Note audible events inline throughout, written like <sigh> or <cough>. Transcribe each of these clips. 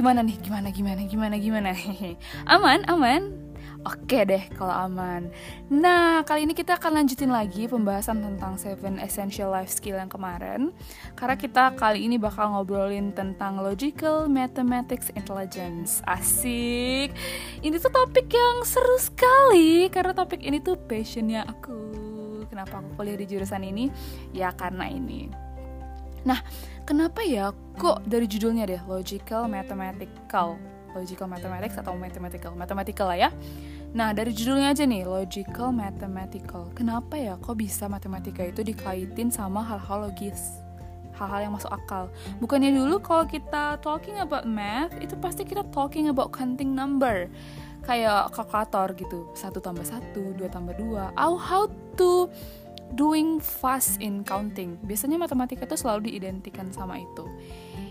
gimana nih? Gimana gimana gimana gimana? aman, aman. Oke deh kalau aman. Nah, kali ini kita akan lanjutin lagi pembahasan tentang seven essential life skill yang kemarin. Karena kita kali ini bakal ngobrolin tentang logical mathematics intelligence. Asik. Ini tuh topik yang seru sekali karena topik ini tuh passionnya aku. Kenapa aku kuliah di jurusan ini? Ya karena ini. Nah, kenapa ya kok dari judulnya deh logical mathematical? Logical mathematics atau mathematical? Mathematical lah ya. Nah dari judulnya aja nih logical mathematical. Kenapa ya kok bisa matematika itu dikaitin sama hal-hal logis? Hal-hal yang masuk akal. Bukannya dulu kalau kita talking about math itu pasti kita talking about counting number. Kayak kalkulator gitu. Satu tambah satu dua tambah dua. Oh how to doing fast in counting. Biasanya matematika itu selalu diidentikan sama itu.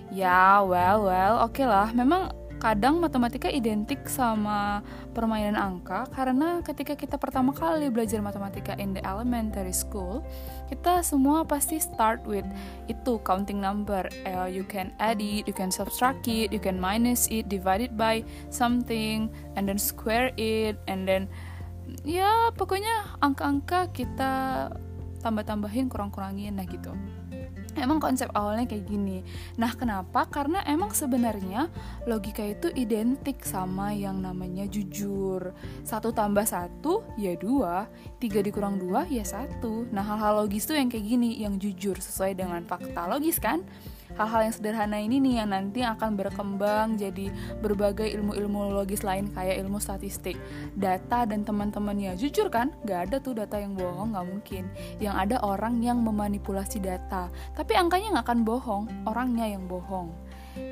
Ya well well oke okay lah. Memang kadang matematika identik sama permainan angka karena ketika kita pertama kali belajar matematika in the elementary school kita semua pasti start with itu counting number. Uh, you can add it you can subtract it you can minus it divide it by something and then square it and then ya pokoknya angka-angka kita tambah-tambahin kurang-kurangin nah gitu emang konsep awalnya kayak gini. Nah, kenapa? Karena emang sebenarnya logika itu identik sama yang namanya jujur. Satu tambah satu, ya dua. Tiga dikurang dua, ya satu. Nah, hal-hal logis tuh yang kayak gini, yang jujur sesuai dengan fakta logis kan? Hal-hal yang sederhana ini nih yang nanti akan berkembang jadi berbagai ilmu-ilmu logis lain kayak ilmu statistik. Data dan teman-temannya. Jujur kan gak ada tuh data yang bohong gak mungkin. Yang ada orang yang memanipulasi data. Tapi angkanya gak akan bohong orangnya yang bohong.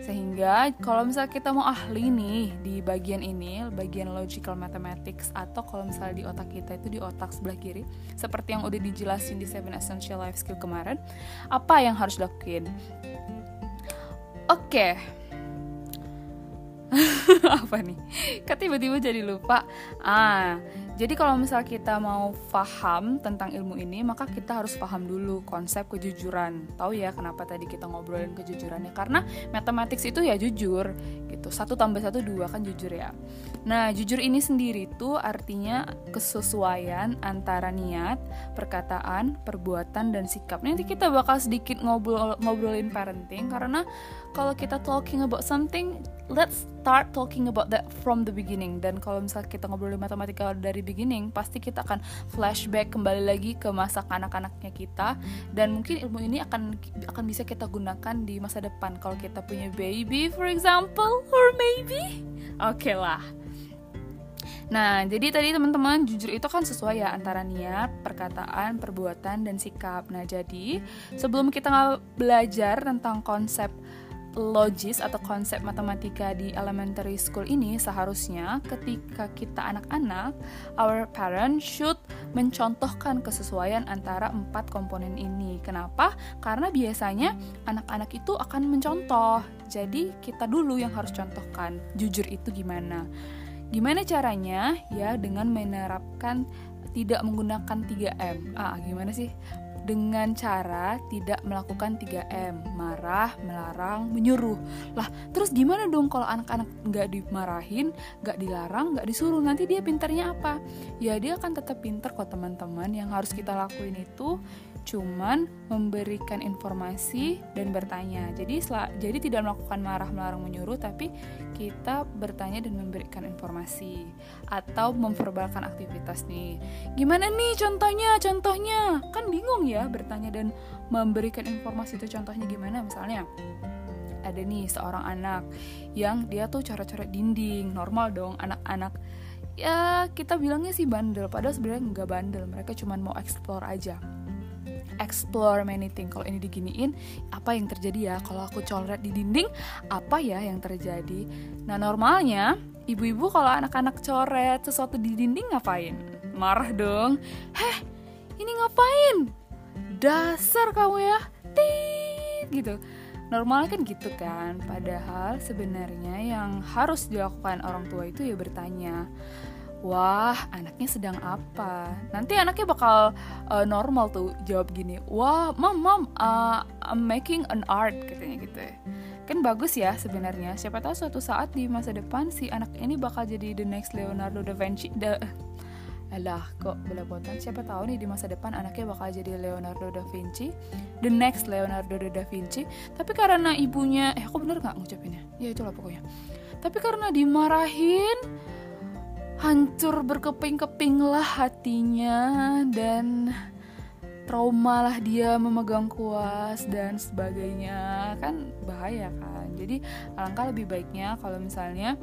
Sehingga kalau misalnya kita mau ahli nih di bagian ini bagian logical mathematics atau kalau misalnya di otak kita itu di otak sebelah kiri seperti yang udah dijelasin di Seven Essential Life Skill kemarin apa yang harus dilakuin Oke. Okay. <laughs> apa nih? Kok tiba-tiba jadi lupa? Ah, jadi kalau misal kita mau paham tentang ilmu ini, maka kita harus paham dulu konsep kejujuran. Tahu ya kenapa tadi kita ngobrolin kejujurannya? Karena matematik itu ya jujur, gitu. Satu tambah satu dua kan jujur ya. Nah, jujur ini sendiri tuh artinya kesesuaian antara niat, perkataan, perbuatan dan sikap. Nanti kita bakal sedikit ngobrol ngobrolin parenting karena kalau kita talking about something, let's start talking about that from the beginning. Dan kalau misal kita ngobrolin matematika dari beginning pasti kita akan flashback kembali lagi ke masa kanak-kanaknya kita dan mungkin ilmu ini akan akan bisa kita gunakan di masa depan kalau kita punya baby for example or maybe oke okay lah Nah, jadi tadi teman-teman jujur itu kan sesuai ya antara niat, perkataan, perbuatan, dan sikap. Nah, jadi sebelum kita belajar tentang konsep logis atau konsep matematika di elementary school ini seharusnya ketika kita anak-anak, our parents should mencontohkan kesesuaian antara empat komponen ini. Kenapa? Karena biasanya anak-anak itu akan mencontoh. Jadi kita dulu yang harus contohkan jujur itu gimana. Gimana caranya? Ya dengan menerapkan tidak menggunakan 3M. Ah, gimana sih? Dengan cara tidak melakukan 3M, marah, melarang, menyuruh. Lah, terus gimana dong kalau anak-anak nggak dimarahin, nggak dilarang, nggak disuruh, nanti dia pinternya apa? Ya dia akan tetap pinter kok teman-teman. Yang harus kita lakuin itu cuman memberikan informasi dan bertanya. Jadi jadi tidak melakukan marah, melarang, menyuruh, tapi kita bertanya dan memberikan informasi atau memverbalkan aktivitas nih. Gimana nih contohnya? Contohnya kan bingung ya bertanya dan memberikan informasi itu contohnya gimana? Misalnya ada nih seorang anak yang dia tuh coret-coret dinding normal dong anak-anak. Ya kita bilangnya sih bandel padahal sebenarnya nggak bandel mereka cuma mau explore aja. Explore many things kalau ini diginiin apa yang terjadi ya? Kalau aku coret di dinding apa ya yang terjadi? Nah normalnya ibu-ibu kalau anak-anak coret sesuatu di dinding ngapain? Marah dong. Heh ini ngapain dasar kamu ya. Tit gitu. Normal kan gitu kan. Padahal sebenarnya yang harus dilakukan orang tua itu ya bertanya wah anaknya sedang apa? Nanti anaknya bakal uh, normal tuh jawab gini wah mom mom uh, I'm making an art katanya gitu. Ya kan bagus ya sebenarnya. Siapa tahu suatu saat di masa depan si anak ini bakal jadi the next Leonardo da Vinci the Alah kok belepotan? Siapa tahu nih di masa depan anaknya bakal jadi Leonardo da Vinci The next Leonardo da Vinci. Tapi karena ibunya Eh aku bener gak ngucapinnya? Ya itulah pokoknya. Tapi karena dimarahin Hancur berkeping-keping lah hatinya Dan trauma lah dia memegang kuas dan sebagainya. Kan bahaya kan? Jadi alangkah lebih baiknya kalau misalnya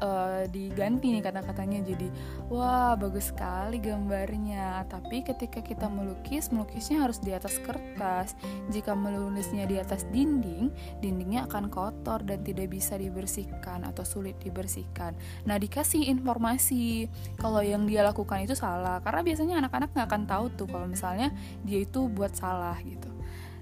uh, diganti nih kata-katanya. Jadi wah bagus sekali gambarnya. Tapi ketika kita melukis melukisnya harus di atas kertas. Jika menulisnya di atas dinding dindingnya akan kotor dan tidak bisa dibersihkan atau sulit dibersihkan. Nah dikasih informasi kalau yang dia lakukan itu salah. Karena biasanya anak-anak nggak akan tahu tuh kalau misalnya dia itu buat salah gitu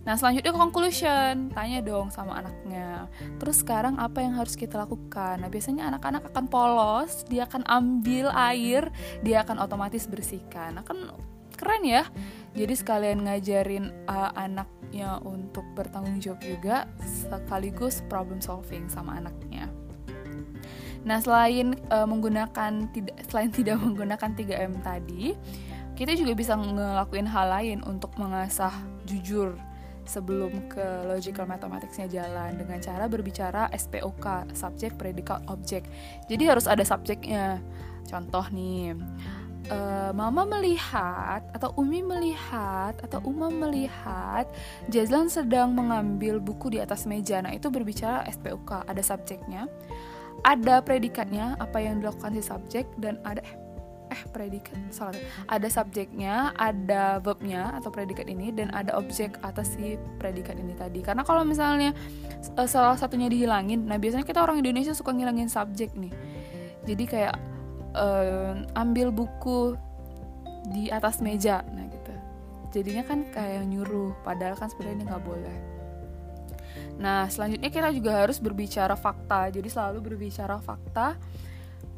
Nah selanjutnya conclusion, tanya dong sama anaknya. Terus sekarang apa yang harus kita lakukan? Nah biasanya anak-anak akan polos, dia akan ambil air, dia akan otomatis bersihkan. Nah kan keren ya. Jadi sekalian ngajarin uh, anaknya untuk bertanggung jawab juga, sekaligus problem solving sama anaknya. Nah selain uh, menggunakan tidak selain <laughs> tidak menggunakan 3M tadi, kita juga bisa ngelakuin hal lain untuk mengasah jujur sebelum ke logical mathematicsnya jalan dengan cara berbicara SPOK subjek predikat objek jadi harus ada subjeknya contoh nih uh, Mama melihat atau Umi melihat atau Uma melihat Jazlan sedang mengambil buku di atas meja. Nah, itu berbicara SPOK, ada subjeknya, ada predikatnya, apa yang dilakukan si subjek dan ada eh predikat salah. Ada subjeknya ada verbnya atau predikat ini dan ada objek atas si predikat ini tadi. Karena kalau misalnya uh, salah satunya dihilangin nah biasanya kita orang Indonesia suka ngilangin subjek nih. Jadi kayak uh, ambil buku di atas meja nah gitu. Jadinya kan kayak nyuruh padahal kan sebenarnya nggak boleh. Nah, selanjutnya kita juga harus berbicara fakta. Jadi selalu berbicara fakta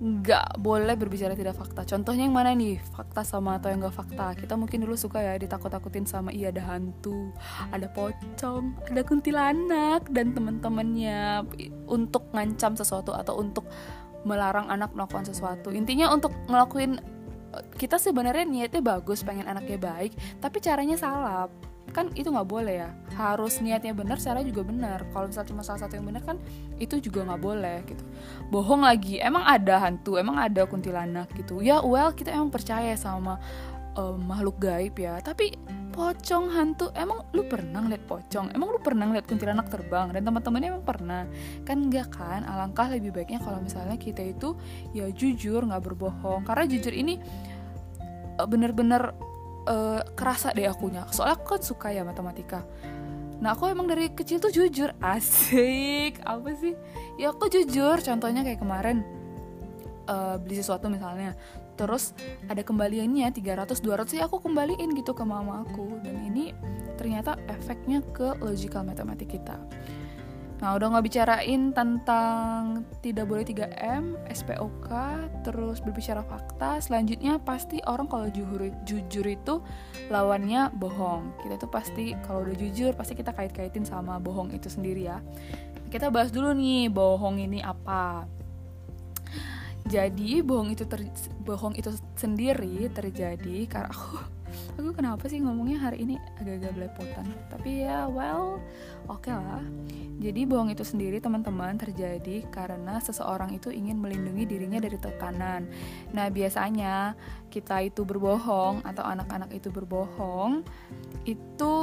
nggak boleh berbicara tidak fakta. Contohnya yang mana nih? Fakta sama atau yang nggak fakta? Kita mungkin dulu suka ya ditakut-takutin sama iya ada hantu, ada pocong, ada kuntilanak dan teman-temannya untuk ngancam sesuatu atau untuk melarang anak melakukan sesuatu. Intinya untuk ngelakuin kita sebenarnya niatnya bagus, pengen anaknya baik, tapi caranya salah kan itu nggak boleh ya. Harus niatnya benar cara juga benar. Kalau misalnya cuma salah satu yang benar kan itu juga nggak boleh gitu. Bohong lagi. Emang ada hantu emang ada kuntilanak gitu. Ya well kita emang percaya sama uh, makhluk gaib ya. Tapi pocong hantu emang lu pernah lihat pocong? Emang lu pernah lihat kuntilanak terbang? Dan teman-temannya emang pernah? Kan enggak kan? Alangkah lebih baiknya kalau misalnya kita itu ya jujur nggak berbohong. Karena jujur ini eh, bener-bener uh, kerasa deh akunya. Soalnya aku kan suka ya matematika. Nah aku emang dari kecil tuh jujur. <laughs> Asik apa sih? Ya aku jujur contohnya kayak kemarin uh, beli sesuatu misalnya. Terus ada kembaliannya 300 200 sih aku kembaliin gitu ke mama aku dan ini ternyata efeknya ke logical matematik kita Nah, udah nggak bicarain tentang tidak boleh 3M, SPOK, terus berbicara fakta. Selanjutnya pasti orang kalau jujur, jujur itu lawannya bohong. Kita tuh pasti kalau udah jujur pasti kita kait-kaitin sama bohong itu sendiri ya. Kita bahas dulu nih bohong ini apa. Jadi bohong itu ter, bohong itu sendiri terjadi karena aku <laughs> aku kenapa sih ngomongnya hari ini agak-agak belepotan? Tapi ya well oke okay lah. Jadi bohong itu sendiri teman-teman terjadi karena seseorang itu ingin melindungi dirinya dari tekanan. Nah biasanya kita itu berbohong atau anak-anak itu berbohong itu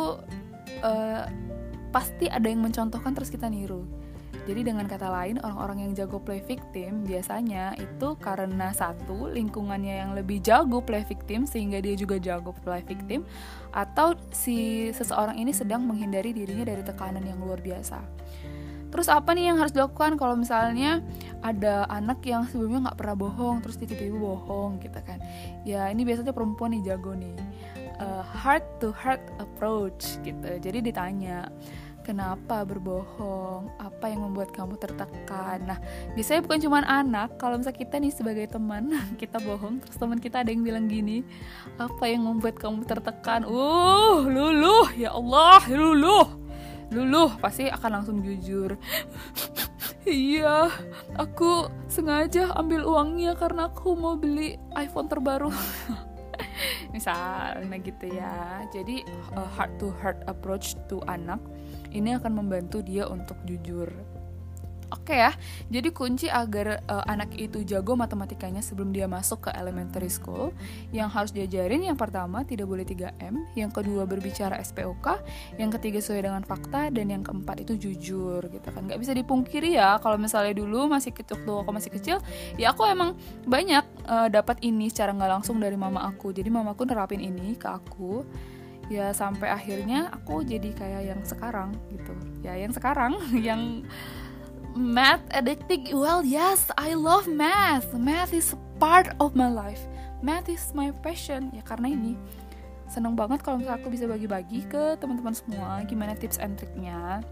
uh, pasti ada yang mencontohkan terus kita niru jadi dengan kata lain, orang-orang yang jago play victim biasanya itu karena satu lingkungannya yang lebih jago play victim sehingga dia juga jago play victim atau si seseorang ini sedang menghindari dirinya dari tekanan yang luar biasa. Terus apa nih yang harus dilakukan kalau misalnya ada anak yang sebelumnya nggak pernah bohong terus tiba-tiba bohong gitu kan? Ya ini biasanya perempuan nih jago nih. Uh, heart to heart approach gitu. Jadi ditanya, kenapa berbohong, apa yang membuat kamu tertekan. Nah, biasanya bukan cuma anak, kalau misalnya kita nih sebagai teman, <laughs> kita bohong, terus teman kita ada yang bilang gini, apa yang membuat kamu tertekan? Uh, luluh, ya Allah, luluh, luluh, pasti akan langsung jujur. <laughs> Iya, aku sengaja ambil uangnya karena aku mau beli iPhone terbaru. <laughs> Misalnya gitu ya. Jadi uh, heart to heart approach to anak ini akan membantu dia untuk jujur. Oke ya, jadi kunci agar uh, anak itu jago matematikanya sebelum dia masuk ke elementary school Yang harus diajarin yang pertama tidak boleh 3M Yang kedua berbicara SPOK Yang ketiga sesuai dengan fakta Dan yang keempat itu jujur gitu kan. Gak bisa dipungkiri ya kalau misalnya dulu masih kecil aku masih kecil Ya aku emang banyak uh, dapat ini secara nggak langsung dari mama aku. Jadi mamaku nerapin ini ke aku ya sampai akhirnya aku jadi kayak yang sekarang gitu. Ya yang sekarang <laughs> yang math addicting. Well yes I love math. Math is part of my life. Math is my passion. Ya karena ini seneng banget kalau misalnya aku bisa bagi-bagi ke teman-teman semua gimana tips and triknya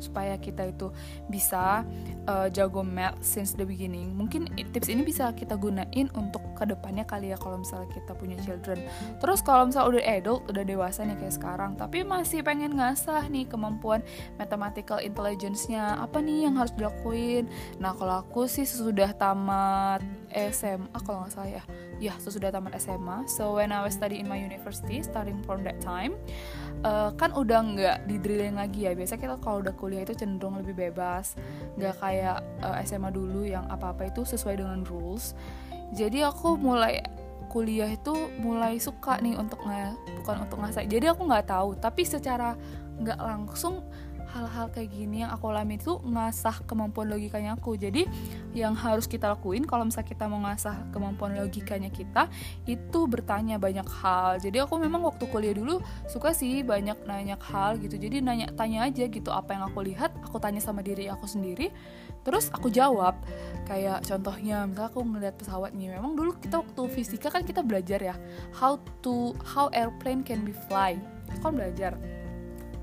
supaya kita itu bisa uh, jago math since the beginning. Mungkin tips ini bisa kita gunain untuk ke depannya kali ya kalau misalnya kita punya children. Terus kalau misalnya udah adult, udah dewasa nih kayak sekarang, tapi masih pengen ngasah nih kemampuan mathematical intelligence-nya, apa nih yang harus dilakuin? Nah kalau aku sih sesudah tamat SMA kalau nggak salah ya, ya sesudah tamat SMA. So when I was study in my university, starting from that time, uh, kan udah nggak di drilling lagi ya. Biasa kita kalau udah kuliah itu cenderung lebih bebas, nggak kayak uh, eh, SMA dulu yang apa-apa itu sesuai dengan rules. Jadi aku mulai kuliah itu mulai suka nih untuk nggak bukan untuk ngasih. Jadi aku nggak tahu, tapi secara nggak langsung hal-hal kayak gini yang aku alami itu ngasah kemampuan logikanya aku. Jadi yang harus kita lakuin kalau misalnya kita mau ngasah kemampuan logikanya kita itu bertanya banyak hal. Jadi aku memang waktu kuliah dulu suka sih banyak nanya hal gitu. Jadi nanya tanya aja gitu apa yang aku lihat aku tanya sama diri aku sendiri. Terus aku jawab. Kayak contohnya misalnya aku ngeliat pesawat nih memang dulu kita waktu fisika kan kita belajar ya how to how airplane can be fly. Kan belajar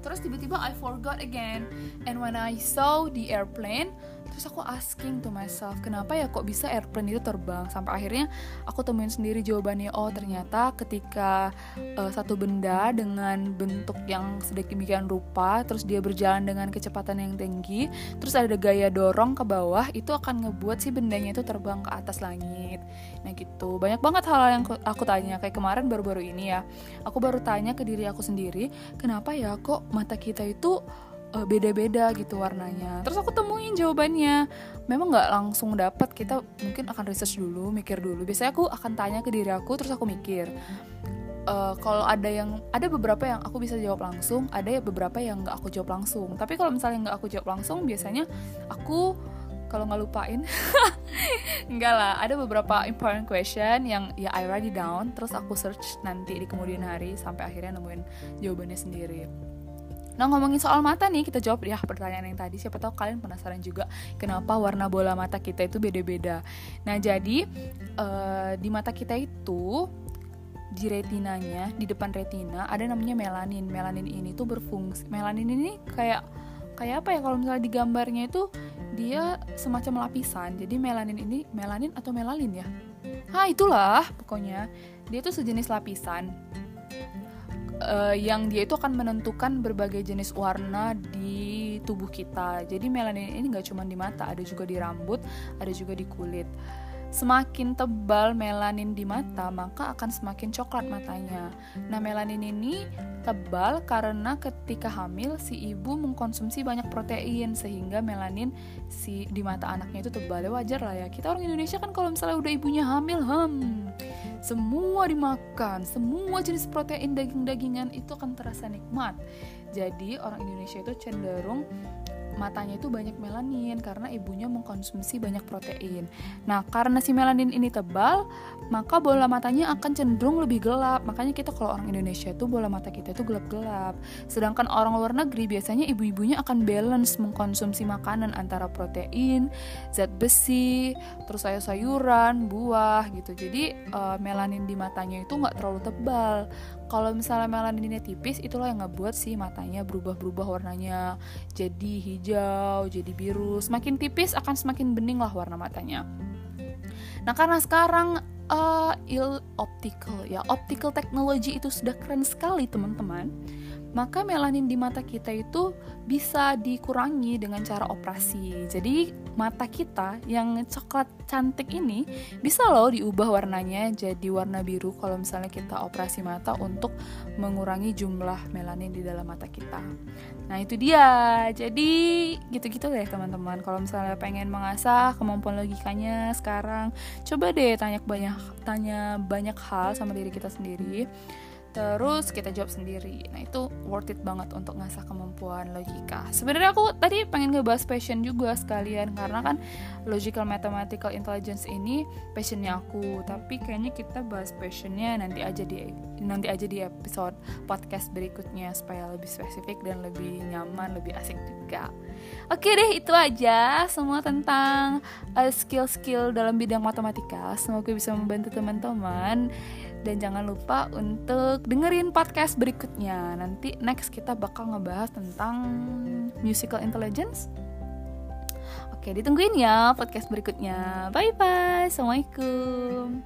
terus tiba-tiba I forgot again. And when I saw the airplane terus aku asking to myself kenapa ya kok bisa airplane itu terbang? Sampai akhirnya aku temuin sendiri jawabannya oh ternyata ketika uh, satu benda dengan bentuk yang sedemikian rupa terus dia berjalan dengan kecepatan yang tinggi terus ada gaya dorong ke bawah itu akan ngebuat si bendanya itu terbang ke atas langit. Nah gitu. Banyak banget hal, -hal yang aku tanya. Kayak kemarin baru-baru ini ya aku baru tanya ke diri aku sendiri kenapa ya kok mata kita itu beda-beda gitu warnanya. Terus aku temuin jawabannya. Memang nggak langsung dapat. Kita mungkin akan research dulu mikir dulu. Biasanya aku akan tanya ke diri aku terus aku mikir. Uh, kalau ada yang ada beberapa yang aku bisa jawab langsung ada ya beberapa yang nggak aku jawab langsung. Tapi kalau misalnya nggak aku jawab langsung biasanya aku kalau nggak lupain <laughs> enggak lah. Ada beberapa important question yang ya I write it down. Terus aku search nanti di kemudian hari sampai akhirnya nemuin jawabannya sendiri Nah ngomongin soal mata nih kita jawab ya pertanyaan yang tadi. Siapa tahu kalian penasaran juga kenapa warna bola mata kita itu beda-beda. Nah jadi uh, di mata kita itu di retinanya di depan retina ada namanya melanin. Melanin ini tuh berfungsi melanin ini kayak kayak apa ya? Kalau misalnya di gambarnya itu dia semacam lapisan. Jadi melanin ini melanin atau melalin ya? Ah itulah pokoknya. Dia tuh sejenis lapisan uh, yang dia itu akan menentukan berbagai jenis warna di tubuh kita. Jadi melanin ini nggak cuma di mata, ada juga di rambut, ada juga di kulit. Semakin tebal melanin di mata, maka akan semakin coklat matanya. Nah, melanin ini tebal karena ketika hamil si ibu mengkonsumsi banyak protein sehingga melanin si di mata anaknya itu tebal. Ya wajar lah ya. Kita orang Indonesia kan kalau misalnya udah ibunya hamil, hmm, semua dimakan, semua jenis protein daging-dagingan itu akan terasa nikmat. Jadi orang Indonesia itu cenderung matanya itu banyak melanin karena ibunya mengkonsumsi banyak protein. Nah, karena si melanin ini tebal, maka bola matanya akan cenderung lebih gelap. Makanya kita kalau orang Indonesia itu bola mata kita itu gelap-gelap. Sedangkan orang luar negeri biasanya ibu-ibunya akan balance mengkonsumsi makanan antara protein, zat besi, terus sayur-sayuran, buah gitu. Jadi uh, melanin di matanya itu nggak terlalu tebal kalau misalnya melaninnya tipis itulah yang ngebuat si matanya berubah-berubah warnanya. Jadi hijau jadi biru. Semakin tipis akan semakin bening lah warna matanya. Nah karena sekarang uh, il optical ya optical technology itu sudah keren sekali teman-teman maka melanin di mata kita itu bisa dikurangi dengan cara operasi. Jadi mata kita yang coklat cantik ini bisa loh diubah warnanya jadi warna biru kalau misalnya kita operasi mata untuk mengurangi jumlah melanin di dalam mata kita. Nah itu dia. Jadi gitu-gitu deh teman-teman. Kalau misalnya pengen mengasah kemampuan logikanya sekarang, coba deh tanya banyak tanya banyak hal sama diri kita sendiri terus kita jawab sendiri. Nah itu worth it banget untuk ngasah kemampuan logika. Sebenarnya aku tadi pengen ngebahas passion juga sekalian karena kan logical mathematical intelligence ini passionnya aku. Tapi kayaknya kita bahas passionnya nanti aja di nanti aja di episode podcast berikutnya supaya lebih spesifik dan lebih nyaman lebih asik juga. Oke deh itu aja semua tentang uh, skill-skill dalam bidang matematika. Semoga bisa membantu teman-teman dan jangan lupa untuk dengerin podcast berikutnya. Nanti next kita bakal ngebahas tentang musical intelligence. Oke, ditungguin ya podcast berikutnya. Bye bye. Assalamualaikum.